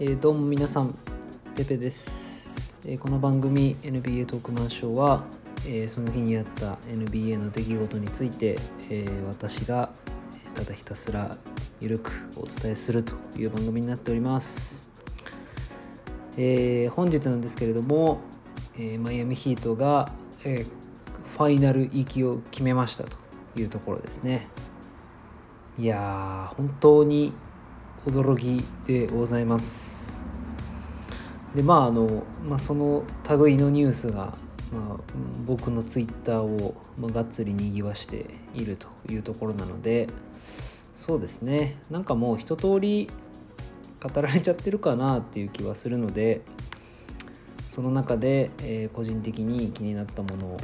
えー、どうも皆さんペペです、えー、この番組 NBA トークマンショーは、えー、その日にあった NBA の出来事について、え私がただひたすらゆるくお伝えするという番組になっております、え本日なんですけれども、えマイアミヒートが、えファイナル行きを決めましたというところですね。いやー本当に驚きでございますでまああの、まあ、その類のニュースが、まあ、僕のツイッターを、ま、がっつりにぎわしているというところなのでそうですねなんかもう一通り語られちゃってるかなっていう気はするのでその中で、えー、個人的に気になったもの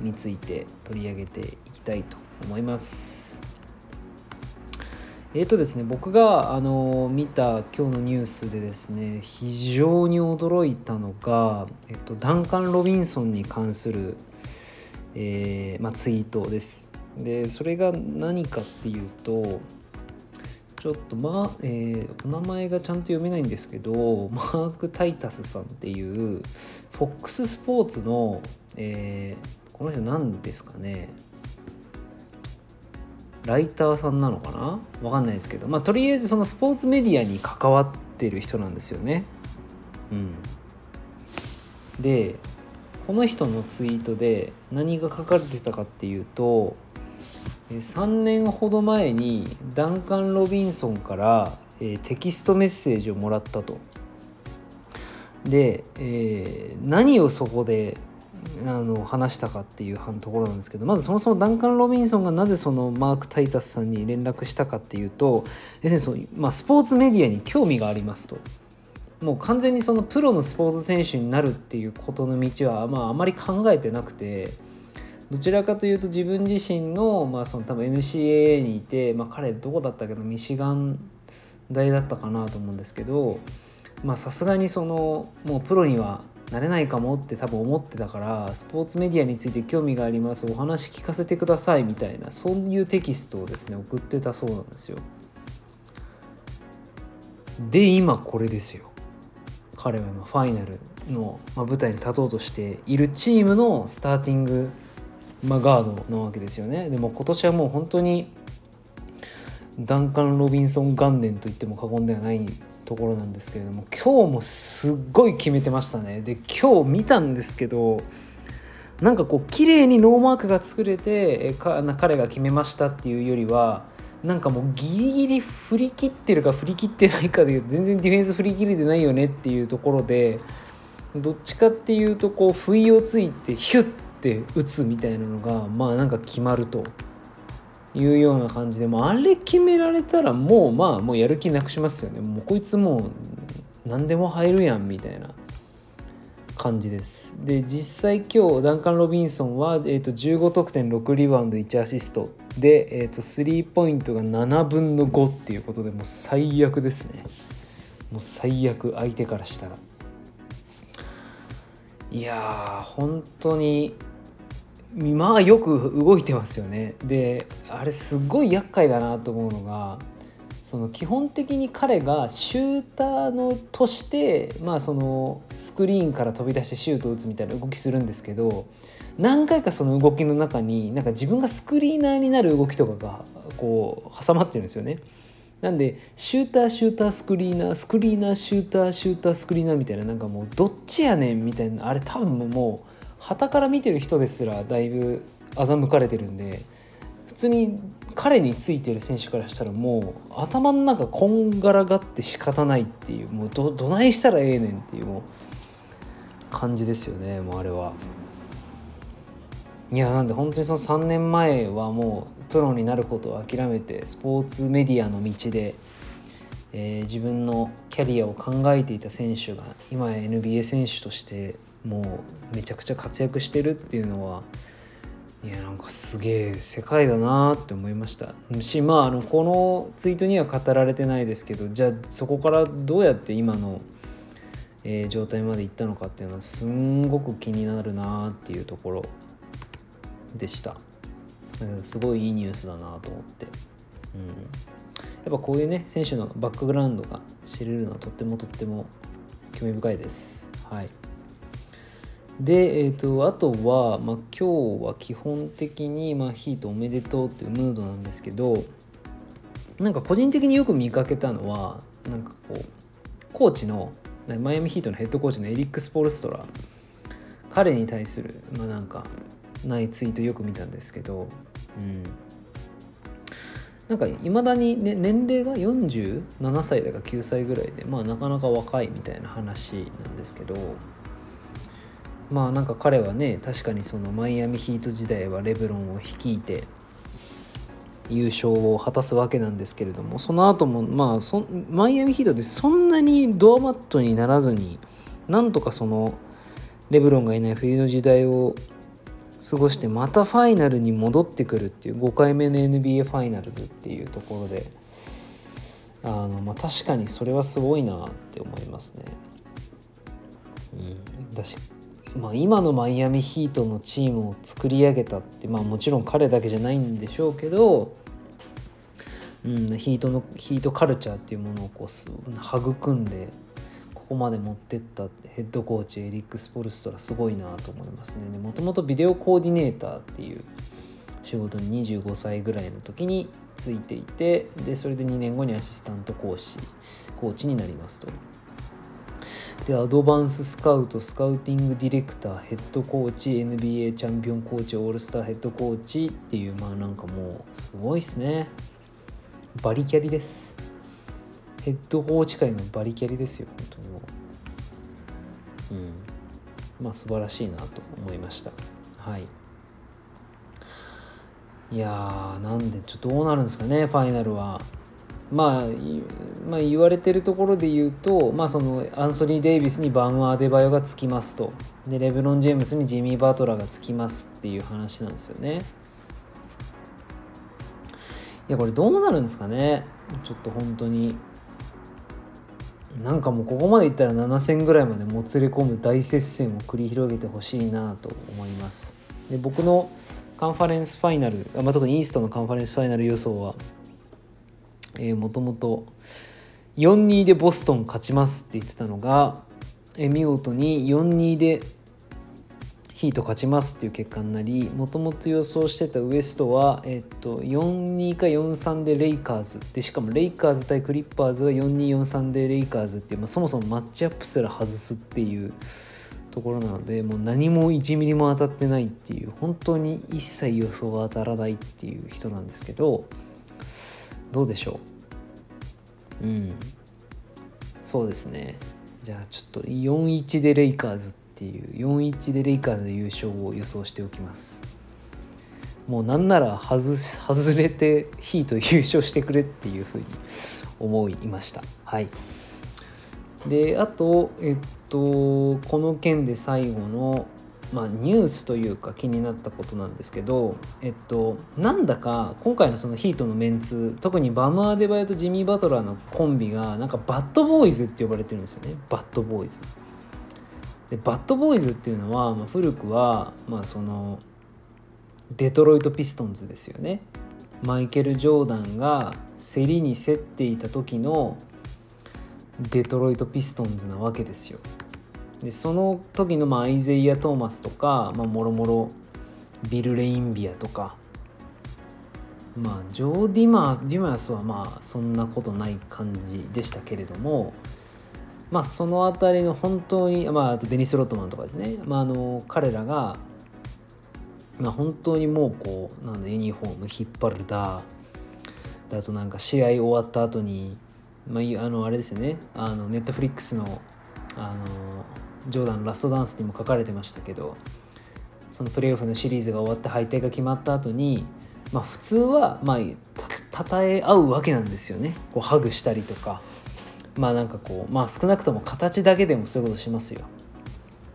について取り上げていきたいと思います。えーとですね、僕があの見た今日のニュースでですね非常に驚いたのが、えっと、ダンカン・ロビンソンに関する、えーまあ、ツイートです。でそれが何かっていうとちょっとま、えー、お名前がちゃんと読めないんですけどマーク・タイタスさんっていうフォックススポーツの、えー、この人何ですかね？ライターさんなのかな？わかんないですけど、まあ、とりあえずそのスポーツメディアに関わってる人なんですよね。うん、でこの人のツイートで何が書かれてたかっていうと3年ほど前にダンカン・ロビンソンからテキストメッセージをもらったと。で、えー、何をそこであの話したかっていうところなんですけどまずそもそもダンカン・ロビンソンがなぜそのマーク・タイタスさんに連絡したかっていうと要するにその、まあ、スポーツメディアに興味がありますと。もう完全にそのプロのスポーツ選手になるっていうことの道は、まあ、あまり考えてなくてどちらかというと自分自身の,、まあその多分 NCAA にいて、まあ、彼どこだったけどミシガン大だったかなと思うんですけどさすがにそのもうプロにはなれないかもって多分思ってたからスポーツメディアについて興味がありますお話聞かせてくださいみたいなそういうテキストをですね送ってたそうなんですよ。で今これですよ。彼は今ファイナルの、ま舞台に立とうとしているチームのスターティング、まガードなわけですよね。でも今年はもう本当にダンカン・ロビンソン元年と言っても過言ではないところなんですけれども今日もすっごい決めてましたねで今日見たんですけどなんかこう綺麗にノーマークが作れてえ彼が決めましたっていうよりはなんかもうギリギリ振り切ってるか振り切ってないかでいう全然ディフェンス振り切れてないよねっていうところでどっちかっていうとこう不意をついてヒュッて打つみたいなのがまあなんか決まると。いうような感じでもあれ決められたらもうまあもうやる気なくしますよね。もうこいつもう何でも入るやんみたいな感じです。で実際今日ダンカン・ロビンソンは、えー、と15得点6リバウンド1アシストで、えー、とスリーポイントが7分の5っていうことでもう最悪ですね。もう最悪相手からしたら。いやー本当にまあよく動いてますよねであれすごい厄介だなと思うのがその基本的に彼がシューターのとしてまあそのスクリーンから飛び出してシュートを打つみたいな動きするんですけど何回かその動きの中になんか自分がスクリーナーになる動きとかがこう挟まってるんですよね。なんでシューターシュータースクリーナースクリーナーシューターシュータースクリーナーみたいななんかもうどっちやねんみたいなあれ多分もう旗から見てる人ですらだいぶ欺かれてるんで普通に彼についてる選手からしたらもう頭の中こんがらがって仕方ないっていうもうどどないしたらええねんっていうもう感じですよねもうあれは。いやなんで本当にその3年前はもうプロになることを諦めてスポーツメディアの道で、えー、自分のキャリアを考えていた選手が今や NBA 選手としてもうめちゃくちゃ活躍してるっていうのはいやなんかすげえ世界だなって思いました。しまああのこのツイートには語られてないですけどじゃあそこからどうやって今の、えー、状態までいったのかっていうのはすんごく気になるなっていうところでした。すごいいいニュースだなと思って、うん、やっぱこういうね選手のバックグラウンドが知れるのはとってもとっても興味深いです。はいで、えーと、あとは、まあ、今日は基本的に、まあ、ヒートおめでとうっていうムードなんですけどなんか個人的によく見かけたのはなんかこうコーチのマイアミヒートのヘッドコーチのエリック・スポールストラ彼に対する、まあ、なんかないツイートよく見たんですけど、うん、なんかいまだに、ね、年齢が47歳だか9歳ぐらいでまあなかなか若いみたいな話なんですけどまあなんか彼はね確かにそのマイアミヒート時代はレブロンを率いて優勝を果たすわけなんですけれどもその後もまあそマイアミヒートでそんなにドアマットにならずになんとかそのレブロンがいない冬の時代を過ごしてまたファイナルに戻ってくるっていう5回目の NBA ファイナルズっていうところであの、まあ、確かにそれはすごいなって思いますね。うん、だし、まあ、今のマイアミヒートのチームを作り上げたって、まあ、もちろん彼だけじゃないんでしょうけど、うん、ヒートのヒートカルチャーっていうものをこう育んでここまで持ってったヘッドコーチエリック・スポルストラすごいなと思いますね。もともとビデオコーディネーターっていう仕事に25歳ぐらいの時についていてでそれで2年後にアシスタント講師コーチになりますと。でアドバンススカウトスカウティングディレクターヘッドコーチ NBA チャンピオンコーチオールスターヘッドコーチっていうまあなんかもうすごいっすね。バリキャリです。ヘッドコーチ界のバリキャリですよ本当に。うん。まあ素晴らしいなと思いました。はい。いやーなんでちょっとどうなるんですかねファイナルは。まあ、まあ、言われてるところで言うと、まあ、そのアンソニー・デイビスにバン・アデバヨがつきますと。でレブロン・ジェームスにジミー・バトラーがつきますっていう話なんですよね。いやこれどうなるんですかね。ちょっと本当に。なんかもうここまでいったら7戦ぐらいまでもつれ込む大接戦を繰り広げてほしいなと思います。で僕のカンファレンスファイナル、まあ、特にイーストのカンファレンスファイナル予想は、えー、もともと4-2でボストン勝ちますって言ってたのが、えー、見事に4-2でヒート勝ちますっていう結果になりもともと予想してたウエストは、えっと、4-2か4-3でレイカーズ。でしかもレイカーズ対クリッパーズが4-2-4-3でレイカーズっていう、まあ、そもそもマッチアップすら外すっていうところなのでもう何も1ミリも当たってないっていう本当に一切予想が当たらないっていう人なんですけどどうでしょう？うん。そうですね。じゃあちょっと4-1でレイカーズってっていう4-1でレイカーズ優勝を予想しておきます。もうなんなら外 外れてヒート優勝してくれっていうふうに思いました。はい。であとえっとこの件で最後のまあ、ニュースというか気になったことなんですけど、えっと、なんだか今回のそのヒートのメンツ特にバム・アデバイとジミー・バトラーのコンビがなんかバッドボーイズって呼ばれてるんですよね。バッドボーイズ。でバッドボーイズっていうのは、まあ、古くは、まあ、そのデトロイト・ピストンズですよね。マイケル・ジョーダンが競りに競っていた時のデトロイト・ピストンズなわけですよ。でその時のまアイゼイア・トーマスとか、まあ、もろもろビル・レインビアとかまあジョー・ディマーディマスはまあそんなことない感じでしたけれどもまあ、その辺りの本当に、まあ、あとデニス・ロッドマンとかですね、まあ、あの彼らが、まあ、本当にもうこうなんユニフォーム引っ張るだだとなんか試合終わった後にまあ、あのあれですよね。あのネットフリックスのあのジョーダンのラストダンスにも書かれてましたけどそのプレーオフのシリーズが終わって敗退が決まった後にまあ普通はまあたたえ合うわけなんですよね。こうハグしたりとか。まあなんかこうまあ少なくとも形だけでもそういうことしますよ。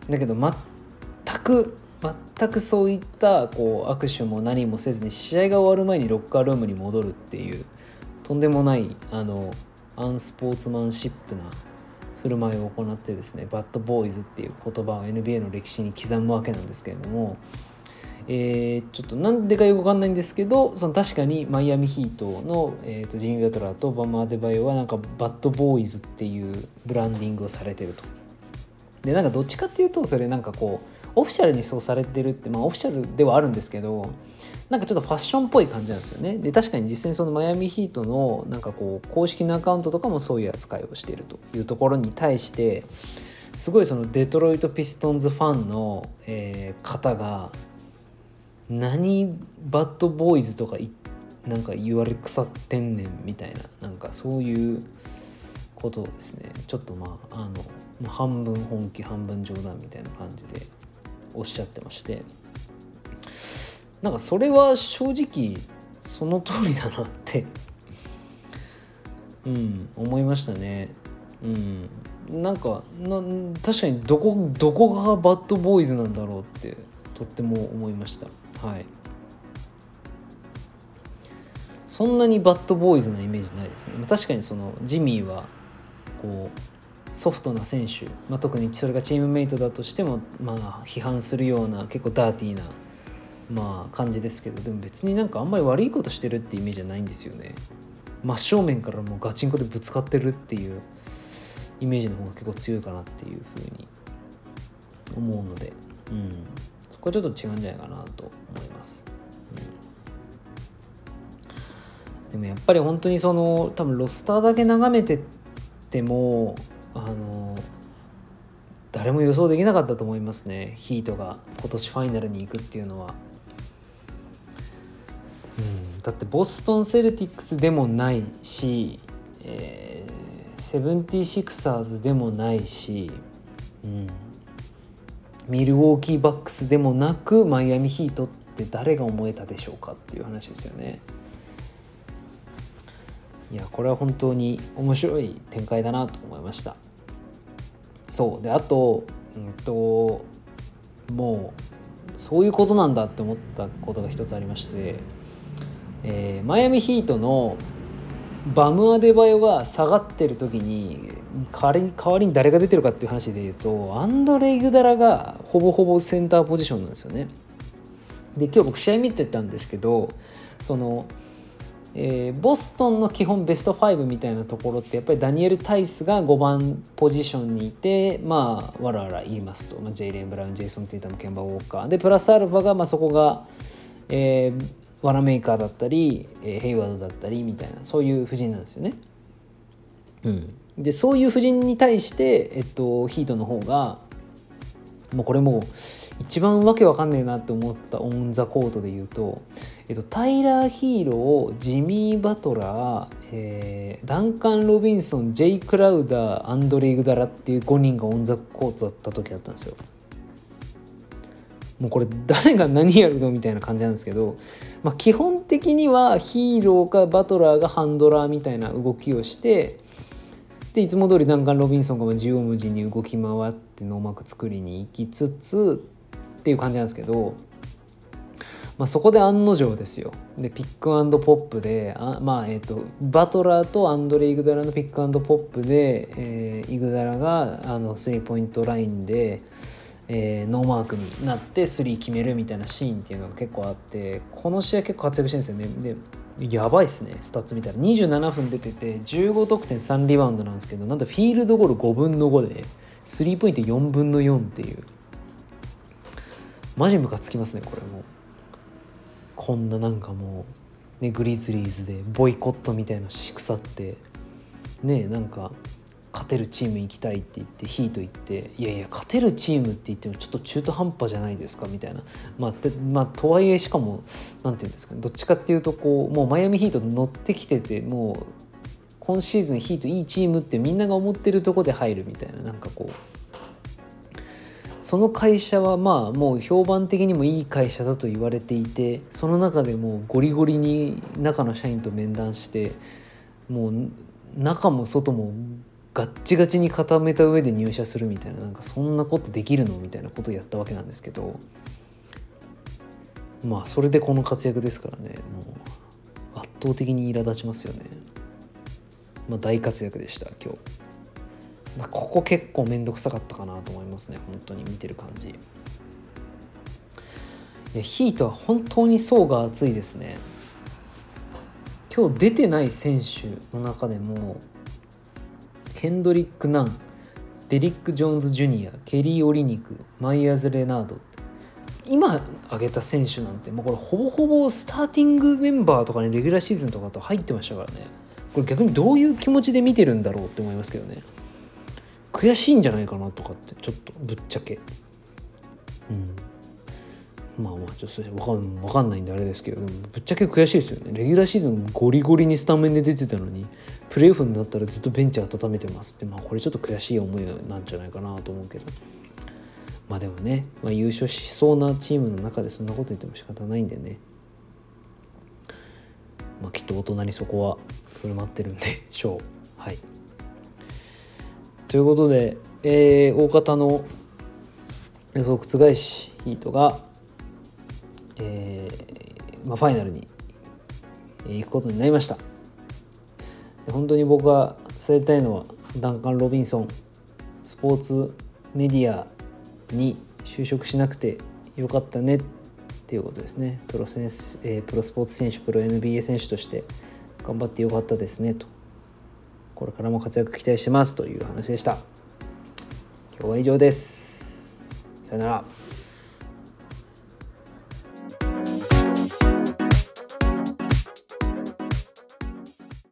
だけど全く全くそういったこう握手も何もせずに試合が終わる前にロッカールームに戻るっていうとんでもないあのアンスポーツマンシップな振る舞いを行ってですねバッドボーイズっていう言葉を NBA の歴史に刻むわけなんですけれどもえー、ちょっとなんでかよくわかんないんですけどその確かにマイアミヒートの、えーと、ジミー・バトラーとバマ・アデバイオはなんかバッドボーイズっていうブランディングをされてると。でなんかどっちかっていうとそれなんかこうオフィシャルにそうされてるってまあオフィシャルではあるんですけどなんかちょっとファッションっぽい感じなんですよね。で確かに実際にそのマイアミヒートのなんかこう公式のアカウントとかもそういう扱いをしているというところに対してすごいそのデトロイト・ピストンズファンの、えー、方が何バッドボーイズとかなんか言われ腐ってんねんみたいななんかそういうことですね。ちょっとまああの半分本気半分冗談みたいな感じでおっしゃってまして。なんかそれは正直その通りだなってうん思いましたね。うん。なんかな確かにどこどこがバッドボーイズなんだろうってとっても思いました。はい。そんなにバッドボーイズなイメージないですね。確かにそのジミーはこうソフトな選手、まあ、特にそれがチームメイトだとしても、まあ、批判するような結構ダーティーな、まあ、感じですけど。でも別になんかあんまり悪いことしてるってイメージじゃないんですよね。真正面からもうガチンコでぶつかってるっていうイメージの方が結構強いかなっていうふうに思うので、うん、こはちょっと違うんじゃないかなと思います。うん、でもやっぱり本当にその多分ロスターだけ眺めてってもあの誰も予想できなかったと思いますねヒートが今年ファイナルに行くっていうのは。うん、だってボストン・セルティックスでもないし、セブンティシクサーズでもないし、うん、ミルウォーキーバックスでもなくマイアミヒートって誰が思えたでしょうかっていう話ですよね。いやこれは本当に面白い展開だなと思いました。そうであと,、うんともうそういうことなんだって思ったことが一つありまして、えー、マイアミヒートのバムアデバヨが下がってる時に代わりに代わりに誰が出てるかっていう話で言うとアンドレ・イグダラがほぼほぼセンターポジションなんですよね。で今日僕試合見てたんですけどその、えー、ボストンの基本ベスト5みたいなところってやっぱりダニエル・タイスが5番ポジションにいてまあわらわら言いますと、まあ、ジェイレン・ブラウンジェイソン・ティータムケンバー・ウォーカーでプラスアルファが、まあ、そこが、えー、ワラメーカーだったり、えー、ヘイワードだったりみたいなそういう布陣なんですよね。うん、でそういう布陣に対して、えっと、ヒートの方がもうこれもう一番わけわかんねえなって思ったオン・ザ・コートで言うと、えっと、タイラー・ヒーロージミー・バトラー、えー、ダンカン・ロビンソンジェイ・クラウダーアンドレ・イグダラっていう5人がオン・ザ・コートだった時だったんですよ。もうこれ誰が何やるのみたいな感じなんですけど、まあ、基本的にはヒーローかバトラーがハンドラーみたいな動きをしてでいつも通りダンカン・ロビンソンが縦横無尽に動き回ってノーマーク作りに行きつつっていう感じなんですけど、まあ、そこで案の定ですよでピックアンドポップであ、まあえーと、バトラーとアンドレ・イグダラのピックアンドポップで、えー、イグダラがあのスリーポイントラインで。えー、ノーマークになってスリー決めるみたいなシーンっていうのが結構あってこの試合結構活躍してるんですよねでやばいっすねスタッツ見たら。27分出てて15得点3リバウンドなんですけどなんとフィールドゴール5分の5でスリーポイント4分の4っていう。マジムカつきますねこれも。こんななんかもうねグリズリーズでボイコットみたいな仕草って。ねなんか勝てるチーム行きたいって言ってヒート行っていやいや勝てるチームって言ってもちょっと中途半端じゃないですかみたいな。まあ、まあ、とはいえしかも何て言うんですかね。どっちかっていうとこうもうマイアミヒート乗ってきててもう今シーズンヒートいいチームってみんなが思ってるとこで入るみたいな。なんかこうその会社はまあもう評判的にもいい会社だと言われていてその中でもゴリゴリに中の社員と面談してもう中も外もガッチガチに固めた上で入社するみたいななんかそんなことできるのみたいなことをやったわけなんですけどまあそれでこの活躍ですからねもう圧倒的に苛立ちますよね。まあ、大活躍でした今日。ま、ここ結構面倒くさかったかなと思いますね本当に見てる感じ。いやヒートは本当に層が厚いですね今日出てない選手の中でもケンドリック・ナンデリック・ジョーンズ・ジュニアケリー・オリニクマイヤーズ・レナード。今挙げた選手なんてもうこれほぼほぼスターティングメンバーとかにレギュラーシーズンとかと入ってましたからね。これ逆にどういう気持ちで見てるんだろうって思いますけどね。悔しいんじゃないかなとかってちょっとぶっちゃけ。うん。まあまあちょっとわかんわかんないんであれですけどぶっちゃけ悔しいですよね。レギュラーシーズンゴリゴリにスタメンで出てたのにプレーオフになったらずっとベンチ温めてますってまあこれちょっと悔しい思いなんじゃないかなと思うけど。まあでもね、まあ、優勝しそうなチームの中でそんなこと言っても仕方ないんでね。まあきっと大人にそこは振る舞ってるんでしょう。はい。ということで、えー、大方の予想を覆しヒートがえーまあ、ファイナルに行くことになりました。本当に僕が伝えたいのはダンカン・ロビンソンスポーツメディアに就職しなくてよかったねっていうことですね。プロセンス、えー、プロスポーツ選手プロ NBA 選手として頑張ってよかったですねと。これからも活躍期待してますという話でした。今日は以上です。さよなら。